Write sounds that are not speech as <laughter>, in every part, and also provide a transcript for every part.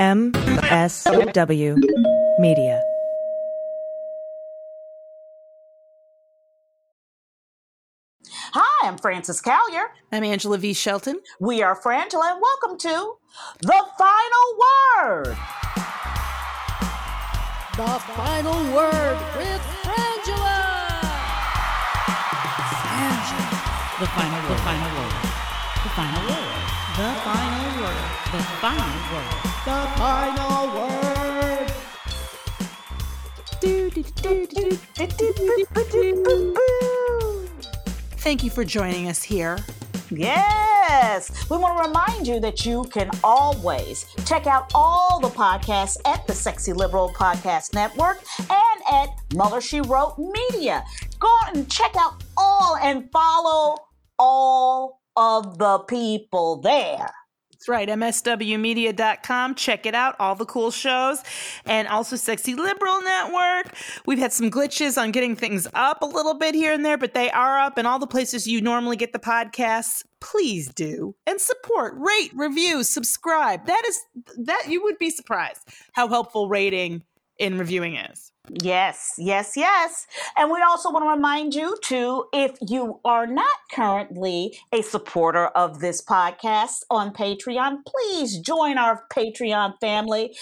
MSW Media. Hi, I'm Frances Callier. I'm Angela V. Shelton. We are Frangela, and welcome to The Final Word. The Final Word with Frangela. Frangela. The final. The final word. The final word. The Final Word. The final word. The Final Word the final word. Thank you for joining us here. Yes. We want to remind you that you can always check out all the podcasts at the Sexy Liberal Podcast Network and at Mother She Wrote Media. Go and check out all and follow all of the people there. That's right, MSWmedia.com. Check it out, all the cool shows. And also Sexy Liberal Network. We've had some glitches on getting things up a little bit here and there, but they are up in all the places you normally get the podcasts. Please do. And support, rate, review, subscribe. That is that you would be surprised how helpful rating in reviewing is. Yes, yes, yes. And we also want to remind you to, if you are not currently a supporter of this podcast on Patreon, please join our Patreon family.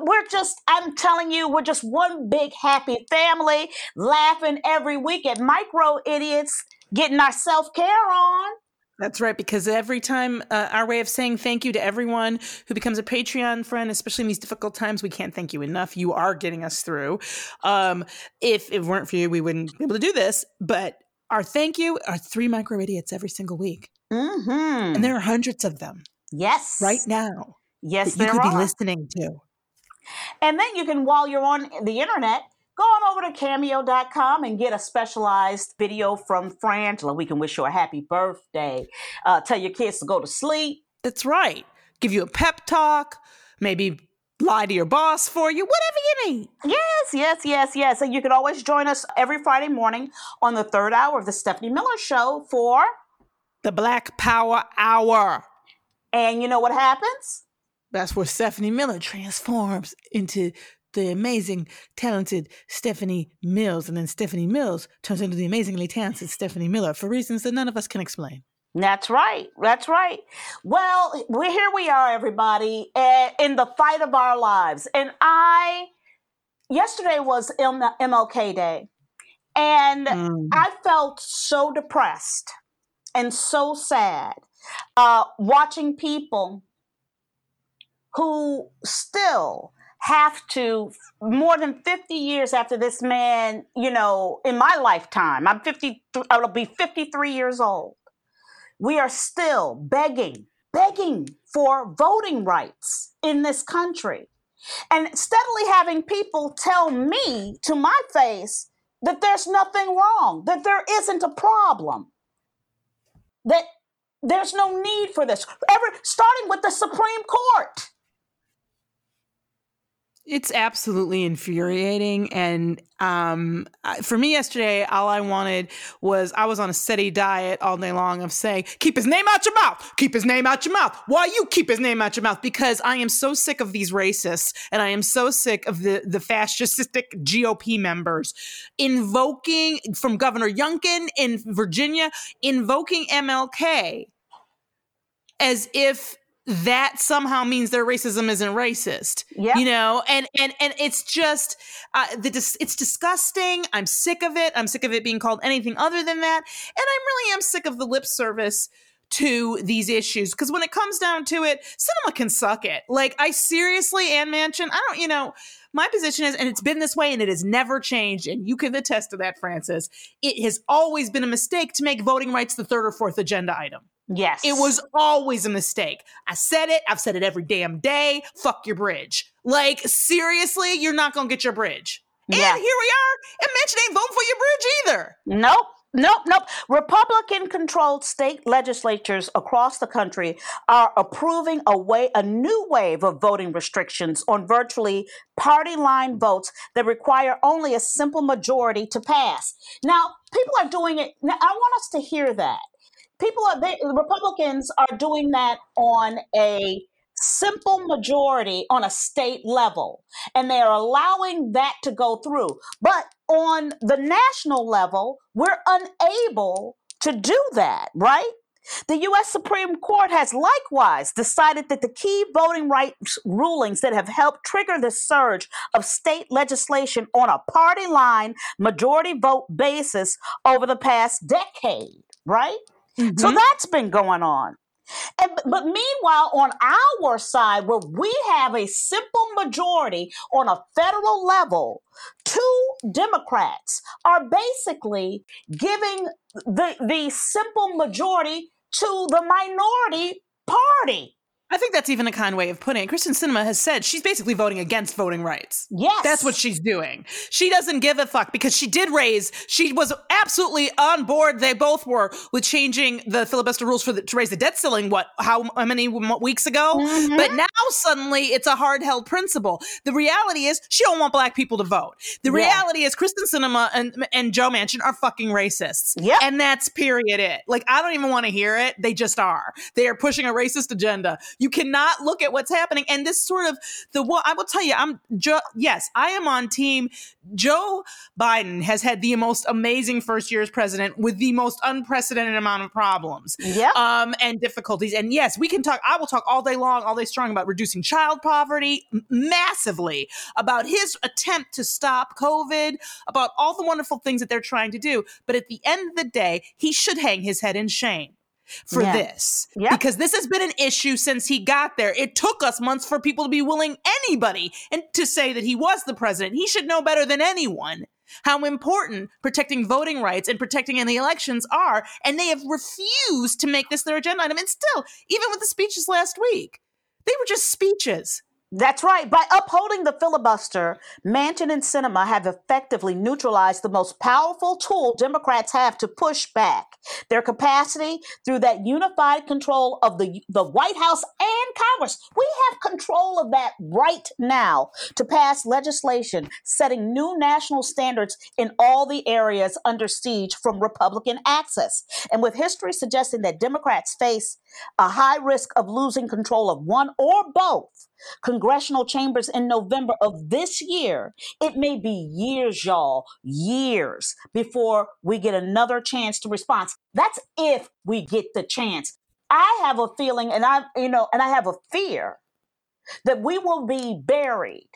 We're just, I'm telling you, we're just one big happy family, laughing every week at micro idiots, getting our self care on. That's right, because every time uh, our way of saying thank you to everyone who becomes a Patreon friend, especially in these difficult times, we can't thank you enough. You are getting us through. Um, if it weren't for you, we wouldn't be able to do this. But our thank you are three micro idiots every single week, Mm-hmm. and there are hundreds of them yes. right now Yes, that you could are. be listening to. And then you can, while you're on the internet, go on over to cameo.com and get a specialized video from Frangela. We can wish you a happy birthday, uh, tell your kids to go to sleep. That's right. Give you a pep talk, maybe lie to your boss for you, whatever you need. Yes, yes, yes, yes. And you can always join us every Friday morning on the third hour of the Stephanie Miller Show for, The Black Power Hour. and you know what happens? That's where Stephanie Miller transforms into the amazing, talented Stephanie Mills. And then Stephanie Mills turns into the amazingly talented Stephanie Miller for reasons that none of us can explain. That's right. That's right. Well, we here we are, everybody, eh, in the fight of our lives. And I, yesterday was M- MLK Day, and Mm. I felt so depressed and so sad uh, watching people who still have to more than 50 years after this man you know in my lifetime. I'm 50 i'll be 53 years old. We are still begging begging for voting rights in this country and steadily having people tell me to my face that there's nothing wrong that there isn't a problem that there's no need for this. Ever starting with the supreme court It's absolutely infuriating. And um, for me yesterday, all I wanted was I was on a steady diet all day long of saying, keep his name out your mouth, keep his name out your mouth. Why you keep his name out your mouth? Because I am so sick of these racists and I am so sick of the, the fascistic GOP members invoking from Governor Youngkin in Virginia, invoking MLK as if that somehow means their racism isn't racist Yeah. you know? And and and it's just uh, the dis- it's disgusting. I'm sick of it. I'm sick of it being called anything other than that. And i really am sick of the lip service to these issues because when it comes down to it sinema can suck it. Like i seriously Ann Manchin, i don't you know my position is and it's been this way and it has never changed and you can attest to that frances it has always been a mistake to make voting rights the third or fourth agenda item yes it was always a mistake. I said it. I've said it every damn day. Fuck your bridge. Like, seriously, you're not going to get your bridge. Yeah. And here we are. And Mitch ain't voting for your bridge either. Nope. Nope, nope. Republican controlled state legislatures across the country are approving a way a new wave of voting restrictions on virtually party line votes that require only a simple majority to pass. Now, people are doing it now, I want us to hear that. People are they, Republicans are doing that on a simple majority on a state level, and they are allowing that to go through. But on the national level, we're unable to do that, right? The U.S. Supreme Court has likewise decided that the key voting rights rulings that have helped trigger the surge of state legislation on a party line majority vote basis over the past decade, right? Mm-hmm. So that's been going on. And, but meanwhile, on our side, where we have a simple majority on a federal level, two Democrats are basically giving the, the simple majority to the minority party. I think that's even a kind way of putting it. Kyrsten Sinema has said she's basically voting against voting rights. Yes. That's what she's doing. She doesn't give a fuck because she did raise, she was absolutely on board, they both were, with changing the filibuster rules for the, to raise the debt ceiling, what, how, how many weeks ago? Mm-hmm. But now suddenly it's a hard held principle. The reality is she don't want black people to vote. The yeah. reality is Kyrsten Sinema and, and Joe Manchin are fucking racists. Yeah. And that's period it. Like, I don't even want to hear it. They just are. They are pushing a racist agenda. You cannot look at what's happening. And this sort of the what I will tell you, I'm Joe, yes, I am on team. Joe Biden has had the most amazing first year as president with the most unprecedented amount of problems yeah. um, and difficulties. And yes, we can talk, I will talk all day long, all day strong about reducing child poverty massively, about his attempt to stop COVID, about all the wonderful things that they're trying to do. But at the end of the day, he should hang his head in shame for yeah. this yeah. because this has been an issue since he got there. It took us months for people to be willing anybody and to say that he was the president. He should know better than anyone how important protecting voting rights and protecting any elections are, and they have refused to make this their agenda item. And still, even with the speeches last week, they were just speeches. That's right. By upholding the filibuster, Manchin and Sinema have effectively neutralized the most powerful tool Democrats have to push back their capacity through that unified control of the, the White House and Congress. We have control of that right now to pass legislation setting new national standards in all the areas under siege from Republican access. And with history suggesting that Democrats face a high risk of losing control of one or both congressional chambers in November of this year, it may be years, y'all, years before we get another chance to respond. That's if we get the chance. I have a feeling, and I, you know, and I have a fear that we will be buried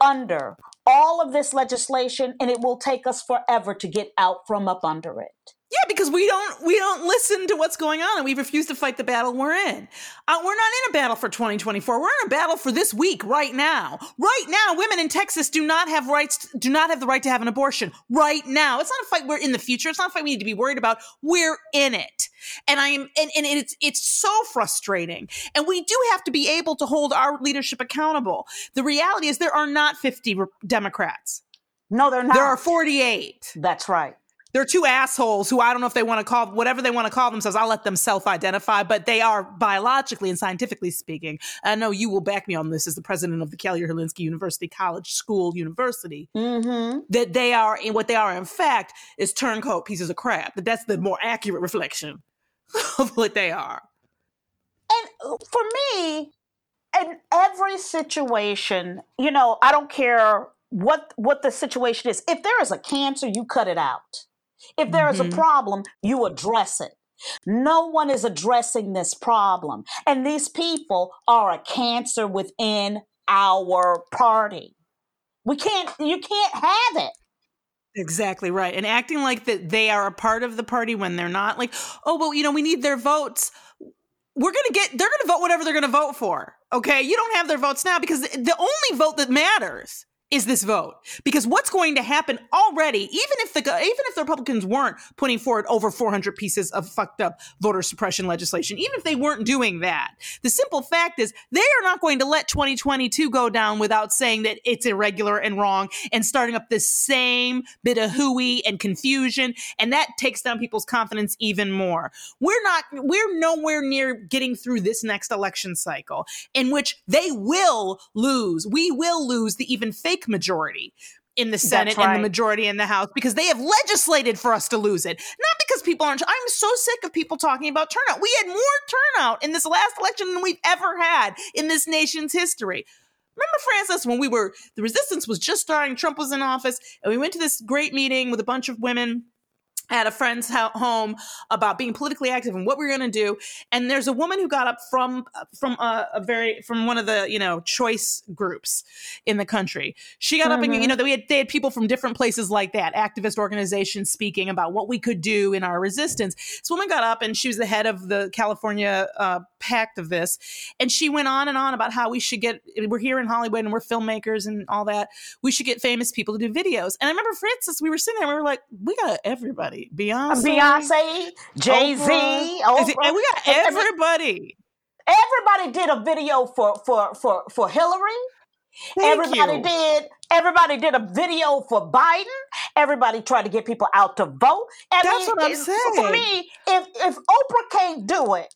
under all of this legislation and it will take us forever to get out from up under it. Yeah, because we don't we don't listen to what's going on, and we refuse to fight the battle we're in. Uh, we're not in a battle for 2024. We're in a battle for this week, right now. Right now, women in Texas do not have rights, do not have the right to have an abortion. Right now, it's not a fight we're in the future. It's not a fight we need to be worried about. We're in it, and I am, and, and it's it's so frustrating. And we do have to be able to hold our leadership accountable. The reality is, there are not 50 Democrats. No, they're not. There are 48. That's right they're two assholes who I don't know if they want to call whatever they want to call themselves. I'll let them self-identify, but they are biologically and scientifically speaking. I know you will back me on this as the president of the Kelly Herlinsky University College School University. Mm-hmm. That they are, in what they are, in fact, is turncoat pieces of crap. That that's the more accurate reflection <laughs> of what they are. And for me, in every situation, you know, I don't care what what the situation is. If there is a cancer, you cut it out. If there is mm-hmm. a problem, you address it. No one is addressing this problem. And these people are a cancer within our party. We can't, you can't have it. Exactly right. And acting like that they are a part of the party when they're not like, oh, well, you know, we need their votes. We're going to get, they're going to vote whatever they're going to vote for. Okay. You don't have their votes now because the only vote that matters is this vote. Because what's going to happen already even if the even if the republicans weren't putting forward over 400 pieces of fucked up voter suppression legislation even if they weren't doing that the simple fact is they are not going to let 2022 go down without saying that it's irregular and wrong and starting up this same bit of hooey and confusion and that takes down people's confidence even more. We're not we're nowhere near getting through this next election cycle in which they will lose we will lose the even fake majority. in the Senate right. and the majority in the House because they have legislated for us to lose it. Not because people aren't. I'm so sick of people talking about turnout. We had more turnout in this last election than we've ever had in this nation's history. Remember, Frances, when we were, the resistance was just starting, Trump was in office, and we went to this great meeting with a bunch of women at a friend's home about being politically active and what we are going to do and there's a woman who got up from from a, a, very from one of the you know choice groups in the country she got mm-hmm. up and you Mm-hmm. know we had they had people from different places like that activist organizations speaking about what we could do in our resistance this woman got up and she was the head of the california uh, pact of this and she went on and on about how we should get we're here in hollywood and we're filmmakers and all that we should get famous people to do videos and i remember frances we were sitting there and we were like we got everybody Beyonce, Beyonce, Jay Z, and we got everybody. Everybody did a video for for for for Hillary. Thank everybody you. did. Everybody did a video for Biden. Everybody tried to get people out to vote. I That's mean, what I'm it- saying. For me, if if Oprah can't do it,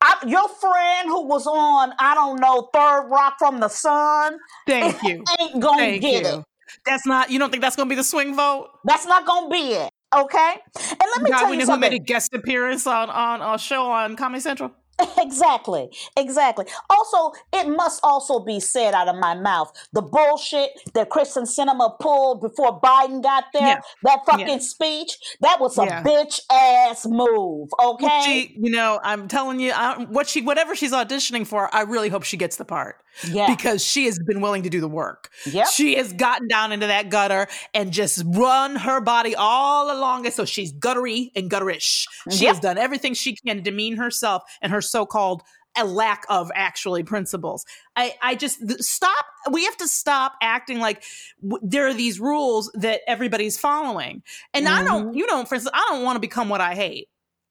I, your friend who was on, I don't know, Third Rock from the Sun, Thank <laughs> you. ain't gonna Thank get you. it. That's not. You don't think that's going to be the swing vote? That's not gonna be it. Okay, and let me God, tell you know who made a guest appearance on on a show on Comedy Central. Exactly, exactly. Also, it must also be said out of my mouth the bullshit that Kyrsten Sinema pulled before Biden got there, Yeah. that fucking Yeah. speech, that was a Yeah. bitch ass move, okay? She, you know, I'm telling you, I, what she, whatever she's auditioning for, I really hope she gets the part yeah. because she has been willing to do the work. Yep. She has gotten down into that gutter and just run her body all along it. So she's guttery and gutterish. She Yep. has done everything she can to demean herself and her so-called a lack of actually principles. I, I just th- stop. We have to stop acting like w- there are these rules that everybody's following. And I don't, mm-hmm. you know, for instance, I don't want to become what I hate.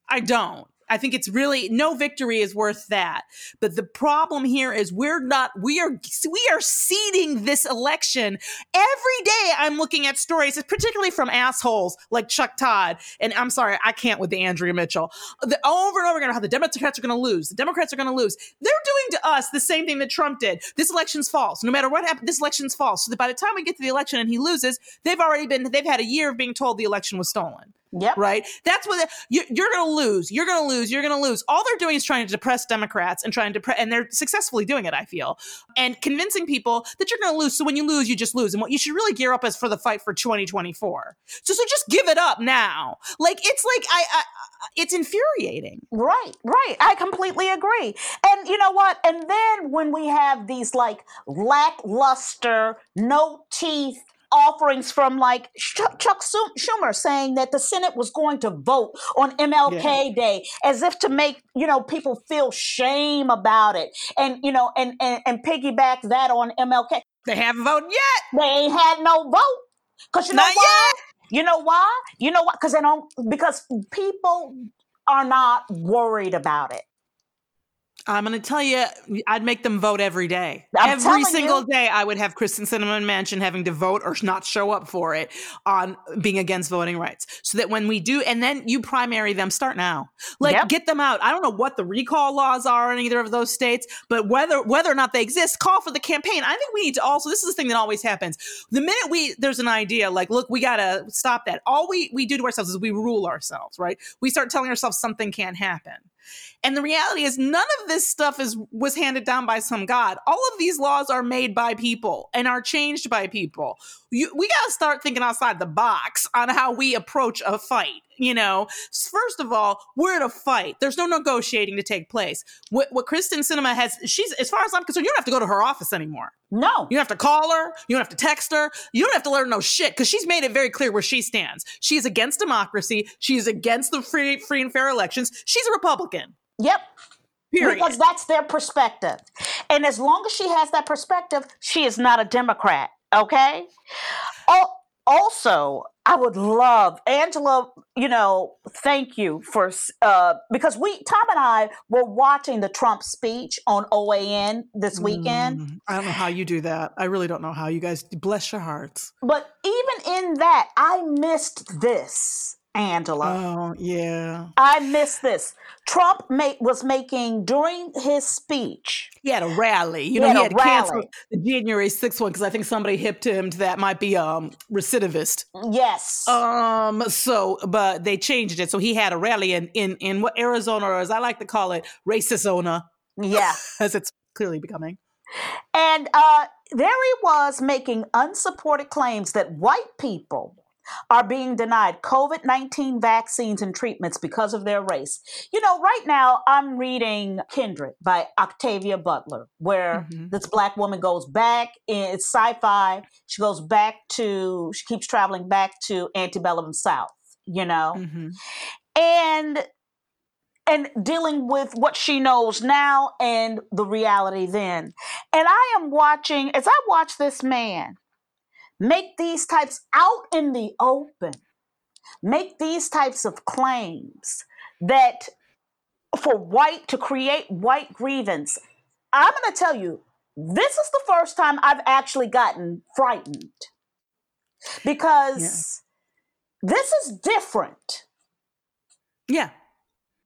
I don't. I think it's really no victory is worth that. But the problem here is we're not we are we are ceding this election every day. I'm looking at stories, particularly from assholes like Chuck Todd. And I'm sorry, I can't with the Andrea Mitchell. The, over and over again, how the Democrats are going to lose. The Democrats are going to lose. They're doing to us the same thing that Trump did. This election's false. No matter what happened, this election's false. So that by the time we get to the election and he loses, they've already been they've had a year of being told the election was stolen Yep. right? That's what you, you're going to lose. You're going to lose. You're going to lose. All they're doing is trying to depress Democrats and trying to, depre- and they're successfully doing it. I feel, and convincing people that you're going to lose. So when you lose, you just lose. And what you should really gear up is for the fight for 2024. So so just give it up now. Like it's like I, I I- it's infuriating. Right, right. I completely agree. And you know what? And then when we have these like lackluster, no teeth offerings from like Ch- Chuck Schumer saying that the Senate was going to vote on MLK Day as if to make, you know, people feel shame about it. And, you know, and, and, and piggyback that on MLK. They haven't voted yet. They ain't had no vote. Cause you know Not why? You know why? You know what? Because they don't. Because people are not worried about it. I'm going to tell you, I'd make them vote every day. Every single you. day, I would have Kristen Cinnamon Manchin having to vote or not show up for it on being against voting rights. So that when we do, and then you primary them, start now. Like, Yep. get them out. I don't know what the recall laws are in either of those states, but whether whether or not they exist, call for the campaign. I think we need to also. This is the thing that always happens. The minute we there's an idea, like, look, we got to stop that. All we we do to ourselves is we rule ourselves, right? We start telling ourselves something can't happen. And the reality is none of this stuff is was handed down by some god. All of these laws are made by people and are changed by people. You, we got to start thinking outside the box on how we approach a fight. You know, first of all, we're in a fight. There's no negotiating to take place. What, what Kyrsten Sinema has, she's as far as I'm concerned, you don't have to go to her office anymore. No. You don't have to call her. You don't have to text her. You don't have to let her know shit because she's made it very clear where she stands. She is against democracy. She is against the free, free and fair elections. She's a Republican. Yep. Period. Because that's their perspective. And as long as she has that perspective, she is not a Democrat. Okay? Oh, also, I would love, Angela, you know, thank you for, uh, because we, Tom and I were watching the Trump speech on OAN this weekend. Mm, I don't know how you do that. I really don't know how you guys bless your hearts. But even in that, I missed this. Angela. Oh, yeah. I missed this. Trump was making during his speech. He had a rally. You He know, had he had the January 6th one because I think somebody hipped him to that might be um recidivist. Yes. Um, so but they changed it. So he had a rally in in, in what Arizona or as I like to call it, racist yeah. <laughs> as it's clearly becoming. And uh, there he was making unsupported claims that white people are being denied COVID 19 vaccines and treatments because of their race. You know, right now I'm reading Kindred by Octavia Butler, where Mhm. this black woman goes back, in, it's sci fi. She goes back to, she keeps traveling back to antebellum South, you know? Mhm. and and dealing with what she knows now and the reality then. And I am watching as I watch this man make these types out in the open, make these types of claims that for white to create white grievance. I'm going to tell you, this is the first time I've actually gotten frightened because this is different. Yeah.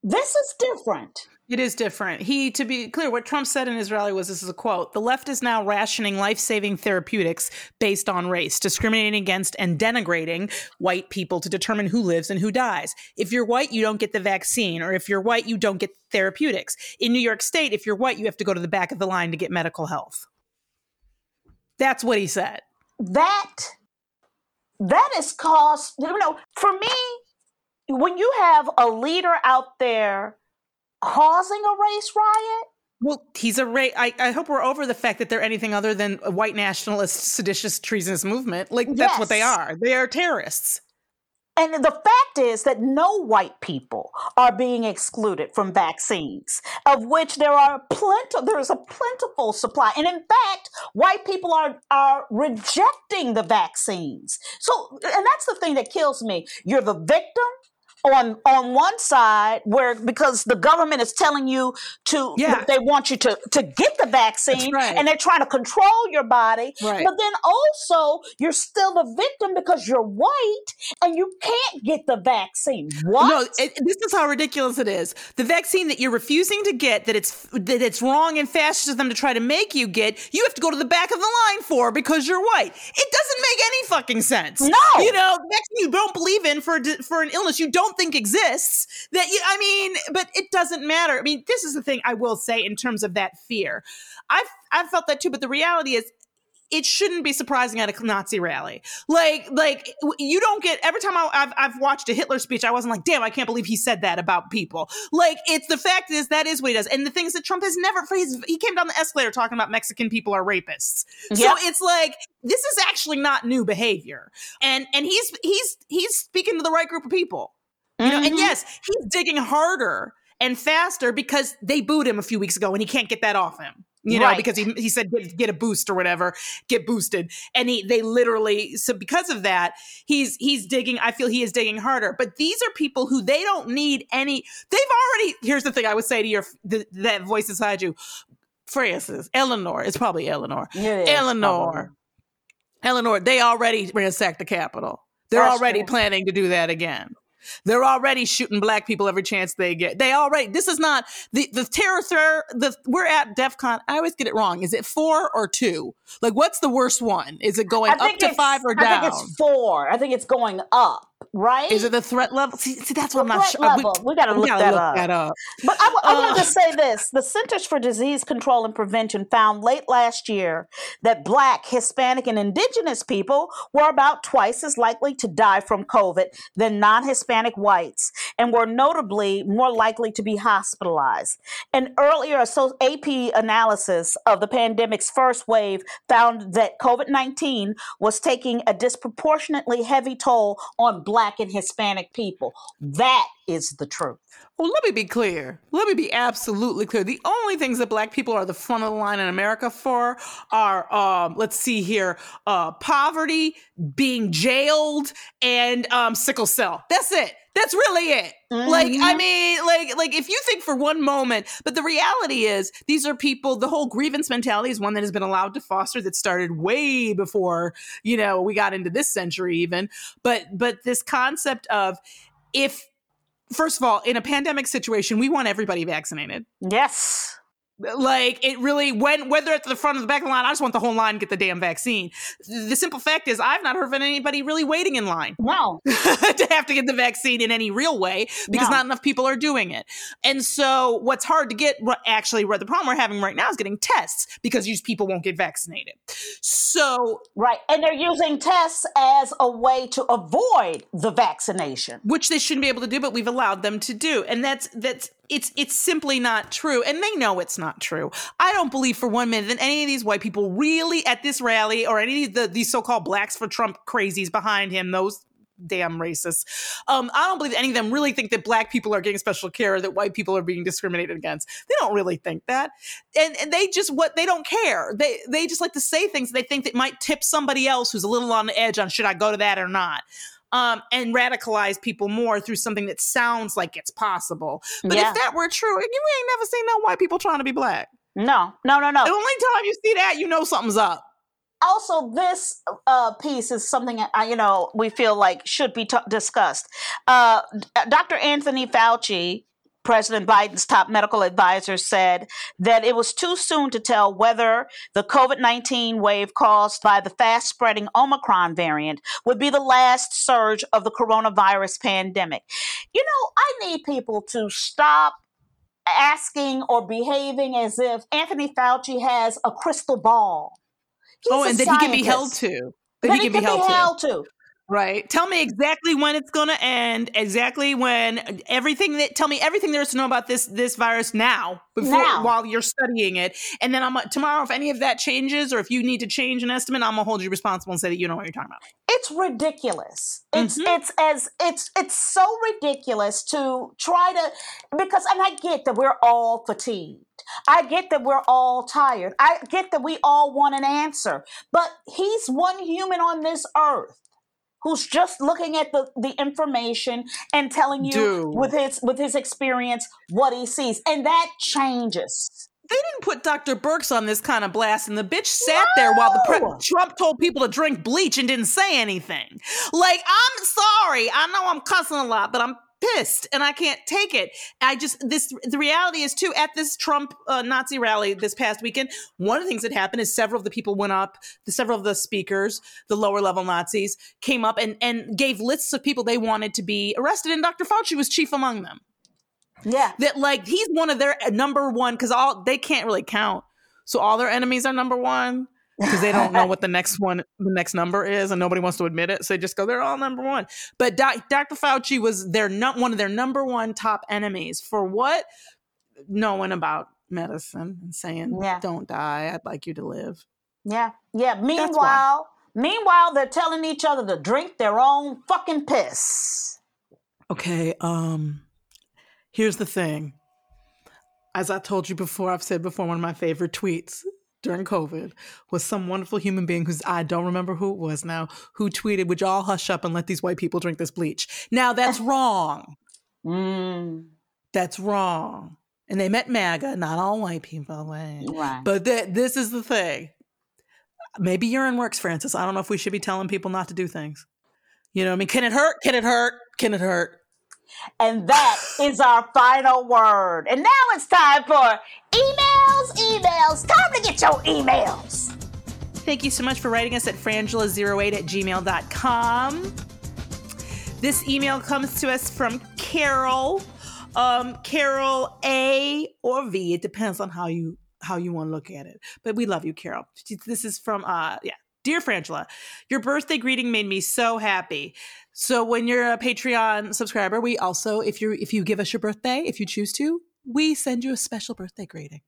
This is different. It is different. He, to be clear, what Trump said in his rally was this is a quote The left is now rationing life saving therapeutics based on race, discriminating against and denigrating white people to determine who lives and who dies. If you're white, you don't get the vaccine, or if you're white, you don't get therapeutics. In New York State, if you're white, you have to go to the back of the line to get medical health. That's what he said. that that is caused you know for me when you have a leader out there causing a race riot Well, he's a race. I, I hope we're over the fact that they're anything other than a white nationalist, seditious, treasonous movement. Like, that's what they are. They are terrorists. and the fact is that no white people are being excluded from vaccines of which there are plenty there is a plentiful supply and in fact white people are are rejecting the vaccines so and that's the thing that kills me you're the victim on on one side where because the government is telling you to Yeah. that they want you to to get the vaccine right. and they're trying to control your body Right. but then also you're still the victim because you're white and you can't get the vaccine what No, it, this is how ridiculous it is. The vaccine that you're refusing to get, that it's that it's wrong and fascist of them to try to make you get, you have to go to the back of the line for because you're white. It doesn't make any fucking sense. No. you know, the vaccine you don't believe in for a for an illness you don't think exists. That you, I mean, but it doesn't matter. I mean, this is the thing I will say in terms of that fear. I've I've felt that too, but the reality is it shouldn't be surprising at a Nazi rally. Like, like you don't get every time I, I've I've watched a Hitler speech, I wasn't like, damn, I can't believe he said that about people. Like, it's the fact is that is what he does, and the things that Trump has never. His, he came down the escalator talking about Mexican people are rapists. Yep. So it's like this is actually not new behavior, and and he's he's he's speaking to the right group of people. You know, and mm-hmm. yes, he's digging harder and faster because they booed him a few weeks ago and he can't get that off him. You know, Right. because he, he said get, get a boost or whatever, get boosted, and he they literally so because of that he's he's digging. I feel he is digging harder. But these are people who they don't need any. They've already. Here's the thing I would say to your the, that voice inside you, Frances, Eleanor. It's probably Eleanor. Is, Eleanor. probably. Eleanor, they already ransacked the Capitol. They're That's already true. planning to do that again. They're already shooting black people every chance they get. They already. This is not the the terror threat. The we're at DefCon. I always get it wrong. Is it four or two? Like, what's the worst one? Is it going up to five or I down? I think it's four. I think it's going up, right? Is it the threat level? See, see that's The what I'm not sure. level. We gotta look that up. that up. But I, I wanted Uh. to say this: the Centers for Disease Control and Prevention found late last year that Black, Hispanic, and Indigenous people were about twice as likely to die from COVID than non-Hispanic whites, and were notably more likely to be hospitalized. An earlier so AP analysis of the pandemic's first wave found that COVID 19 was taking a disproportionately heavy toll on Black and Hispanic people. That is the truth. Well, let me be clear. Let me be absolutely clear. The only things that black people are the front of the line in America for are, um, let's see here, uh, poverty, being jailed, and um, sickle cell. That's it. That's really it. Like, I Mhm. mean, like, like if you think for one moment, but the reality is, these are people. The whole grievance mentality is one that has been allowed to foster that started way before you know we got into this century, even. But, but this concept of if first of all, in a pandemic situation, we want everybody vaccinated. Yes. Like it really, when whether at the front or the back of the line, I just want the whole line to get the damn vaccine. The simple fact is, I've not heard of anybody really waiting in line No. <laughs> to have to get the vaccine in any real way because No. not enough people are doing it. And so, what's hard to get, what actually, what the problem we're having right now is getting tests because these people won't get vaccinated. So, Right. And they're using tests as a way to avoid the vaccination. which they shouldn't be able to do, but we've allowed them to do, and that's that's it's it's simply not true, and they know it's not true. I don't believe for one minute that any of these white people really at this rally or any of the these so-called blacks for Trump crazies behind him, those damn racists. Um, I don't believe any of them really think that black people are getting special care or that white people are being discriminated against. They don't really think that. And, and they just what they don't care. They they just like to say things they think that might tip somebody else who's a little on the edge on should I go to that or not. Um, and radicalize people more through something that sounds like it's possible. But Yeah. if that were true, you ain't never seen no white people trying to be black. No, no, no, no. The only time you see that, you know something's up. also this uh, piece is something uh, you know we feel like should be t- discussed uh, dr anthony fauci president biden's top medical advisor said that it was too soon to tell whether the covid-19 wave caused by the fast spreading omicron variant would be the last surge of the coronavirus pandemic you know i need people to stop asking or behaving as if anthony fauci has a crystal ball He's oh, and that he can be held to. That, That he can be held to. held to. Right. Tell me exactly when it's going to end. Exactly when everything that tell me everything there is to know about this this virus now before Now. while you're studying it. And then I'm tomorrow if any of that changes or if you need to change an estimate, I'm gonna hold you responsible and say that you know what you're talking about. It's ridiculous. It's Mhm. it's as it's it's so ridiculous to try to because and I get that we're all fatigued. I get that we're all tired. I get that we all want an answer. But he's one human on this earth who's just looking at the, the information and telling you Dude. with his with his experience what he sees. And that changes. They didn't put Dr. Birx on this kind of blast, and the bitch sat there while the pre- Trump told people to drink bleach and didn't say anything. Like, I'm sorry. I know I'm cussing a lot, but I'm pissed and I can't take it. I just this the reality is too at this Trump uh, Nazi rally this past weekend. One of the things that happened is several of the people went up. The, several of the speakers, the lower level Nazis, came up and and gave lists of people they wanted to be arrested, and Dr. Fauci was chief among them Yeah. that like he's one of their uh, number one because all they can't really count so all their enemies are number one because they don't know what the <laughs> next one the next number is and nobody wants to admit it so they just go they're all number one but doc, dr fauci was their not one of their number one top enemies for what knowing about medicine and saying Yeah. don't die i'd like you to live Yeah, yeah. Meanwhile, meanwhile, they're telling each other to drink their own fucking piss. Okay, um here's the thing. As I told you before, I've said before one of my favorite tweets during COVID was some wonderful human being who's I don't remember who it was now, who tweeted, Would y'all hush up and let these white people drink this bleach? Now that's <laughs> wrong. Mm, That's wrong. And they met MAGA, not all white people. Right. right. But th- this is the thing. Maybe urine works, Frances. I don't know if we should be telling people not to do things. You know what I mean? Can it hurt? Can it hurt? Can it hurt? And that is our final word. And now it's time for emails, emails. Time to get your emails. Thank you so much for writing us at frangela08 at gmail.com. This email comes to us from Carol. Um, Carol A or V. It depends on how you how you want to look at it. But we love you, Carol. This is from uh yeah. Dear Frangela, your birthday greeting made me so happy. So when you're a Patreon subscriber, we also, if you if you give us your birthday, if you choose to, we send you a special birthday greeting.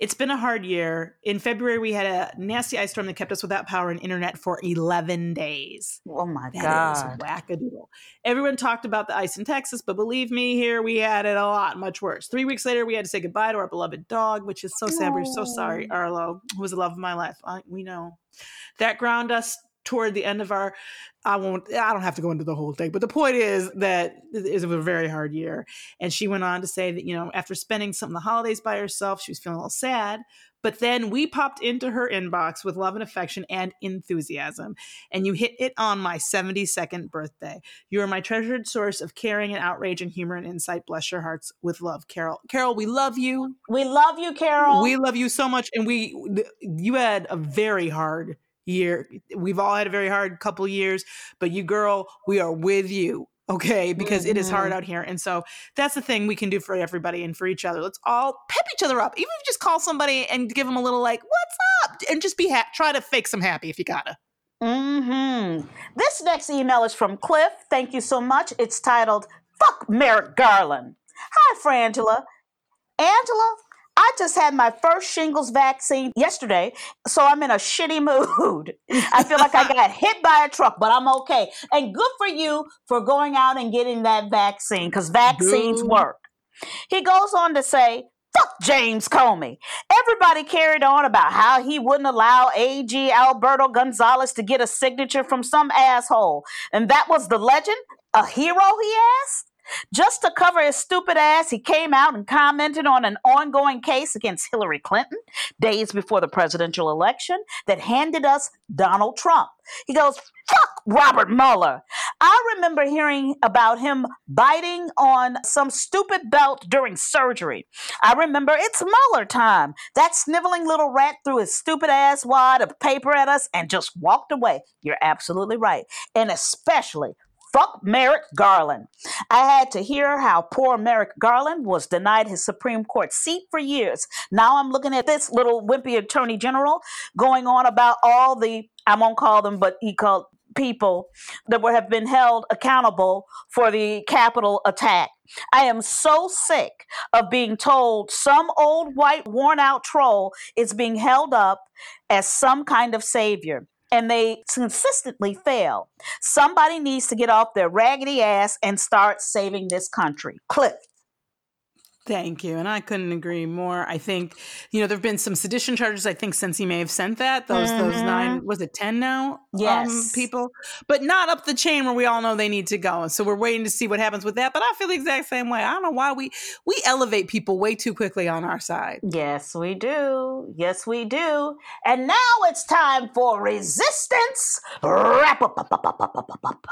It's been a hard year. In February, we had a nasty ice storm that kept us without power and internet for 11 days. Oh my That is God. wackadoodle. Everyone talked about the ice in Texas, but believe me, here we had it a lot much worse. Three weeks later, we had to say goodbye to our beloved dog, which is so sad. We're so sorry, Arlo, who was the love of my life. I, we know. That ground us toward the end of our I won't I don't have to go into the whole thing, but the point is that it was a very hard year. And she went on to say that, you know, after spending some of the holidays by herself, she was feeling a little sad. But then we popped into her inbox with love and affection and enthusiasm. And you hit it on my 72nd birthday. You are my treasured source of caring and outrage and humor and insight. Bless your hearts with love, Carol. Carol, we love you. We love you, Carol. We love you so much. And we you had a very hard year. We've all had a very hard couple years, but you girl, we are with you. Okay, because mm-hmm. it is hard Mm-hmm. out here. And so that's the thing we can do for everybody and for each other. Let's all pep each other up. Even if you just call somebody and give them a little like, what's up? And just be ha- try to fake some happy if you gotta. Mm-hmm. This next email is from Cliff. Thank you so much. It's titled Fuck Merrick Garland. Hi, Frangela. Angela, I just had my first shingles vaccine yesterday, so I'm in a shitty mood. <laughs> I feel like I got hit by a truck, but I'm okay. And good for you for going out and getting that vaccine because vaccines work. He goes on to say, Fuck James Comey. Everybody carried on about how he wouldn't allow AG Alberto Gonzales to get a signature from some asshole. And that was the legend? A hero, he asked? Just to cover his stupid ass, he came out and commented on an ongoing case against Hillary Clinton days before the presidential election that handed us Donald Trump. He goes, Fuck Robert Mueller. I remember hearing about him biting on some stupid belt during surgery. I remember it's Mueller time. That sniveling little rat threw his stupid ass wad of paper at us and just walked away. You're absolutely right. And especially Fuck Merrick Garland. I had to hear how poor Merrick Garland was denied his Supreme Court seat for years. Now I'm looking at this little wimpy attorney general going on about all the, I won't call them, but he called people that would have been held accountable for the Capitol attack. I am so sick of being told some old white worn out troll is being held up as some kind of savior. And they consistently fail. Somebody needs to get off their raggedy ass and start saving this country. Cliff. Thank you. And I couldn't agree more. I think, you know, there have been some sedition charges, I think, since he may have sent that. Those those Mhm. nine was it ten now? Um, Yes. people. But not up the chain where we all know they need to go. And so we're waiting to see what happens with that. But I feel the exact same way. I don't know why we we elevate people way too quickly on our side. Yes, we do. Yes, we do. And now it's time for resistance. Wrap up, up, up, up.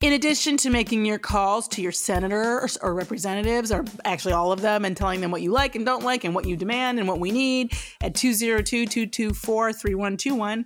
In addition to making your calls to your senators or representatives, or actually all of them, and telling them what you like and don't like, and what you demand and what we need at 202 224 3121,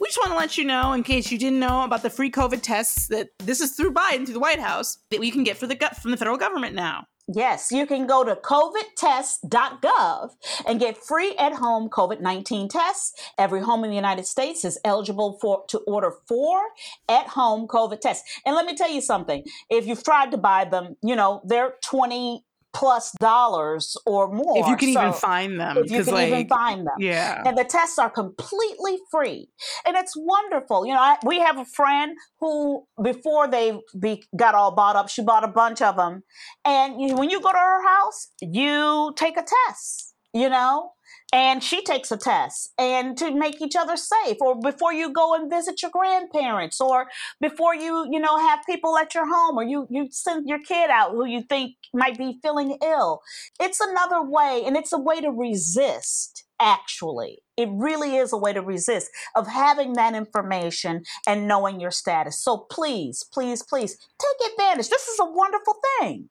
we just want to let you know, in case you didn't know about the free COVID tests, that this is through Biden, through the White House, that we can get for the from the federal government now. Yes, you can go to covidtest.gov and get free at home COVID 19 tests. Every home in the United States is eligible for to order four at home COVID tests. And let me tell you something if you've tried to buy them, you know, they're 20 plus dollars or more. if you can even find them. if you can even find them. Yeah. and the tests are completely free and it's wonderful you know I, we have a friend who before they be, got all bought up she bought a bunch of them and you, when you go to her house you take a test you know? And she takes a test and to make each other safe or before you go and visit your grandparents or before you you know have people at your home or you you send your kid out who you think might be feeling ill. It's another way and it's a way to resist actually. It really is a way to resist of having that information and knowing your status. So please please please take advantage. This is a wonderful thing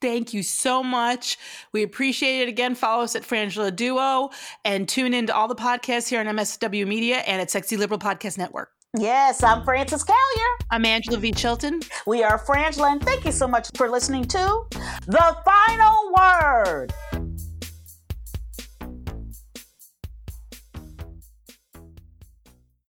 Thank you so much. We appreciate it again. Follow us at Frangela Duo and tune into all the podcasts here on MSW Media and at Sexy Liberal Podcast Network. yes i'm frances callier I'm Angela V. Shelton. we are frangela and thank you so much for listening to the final word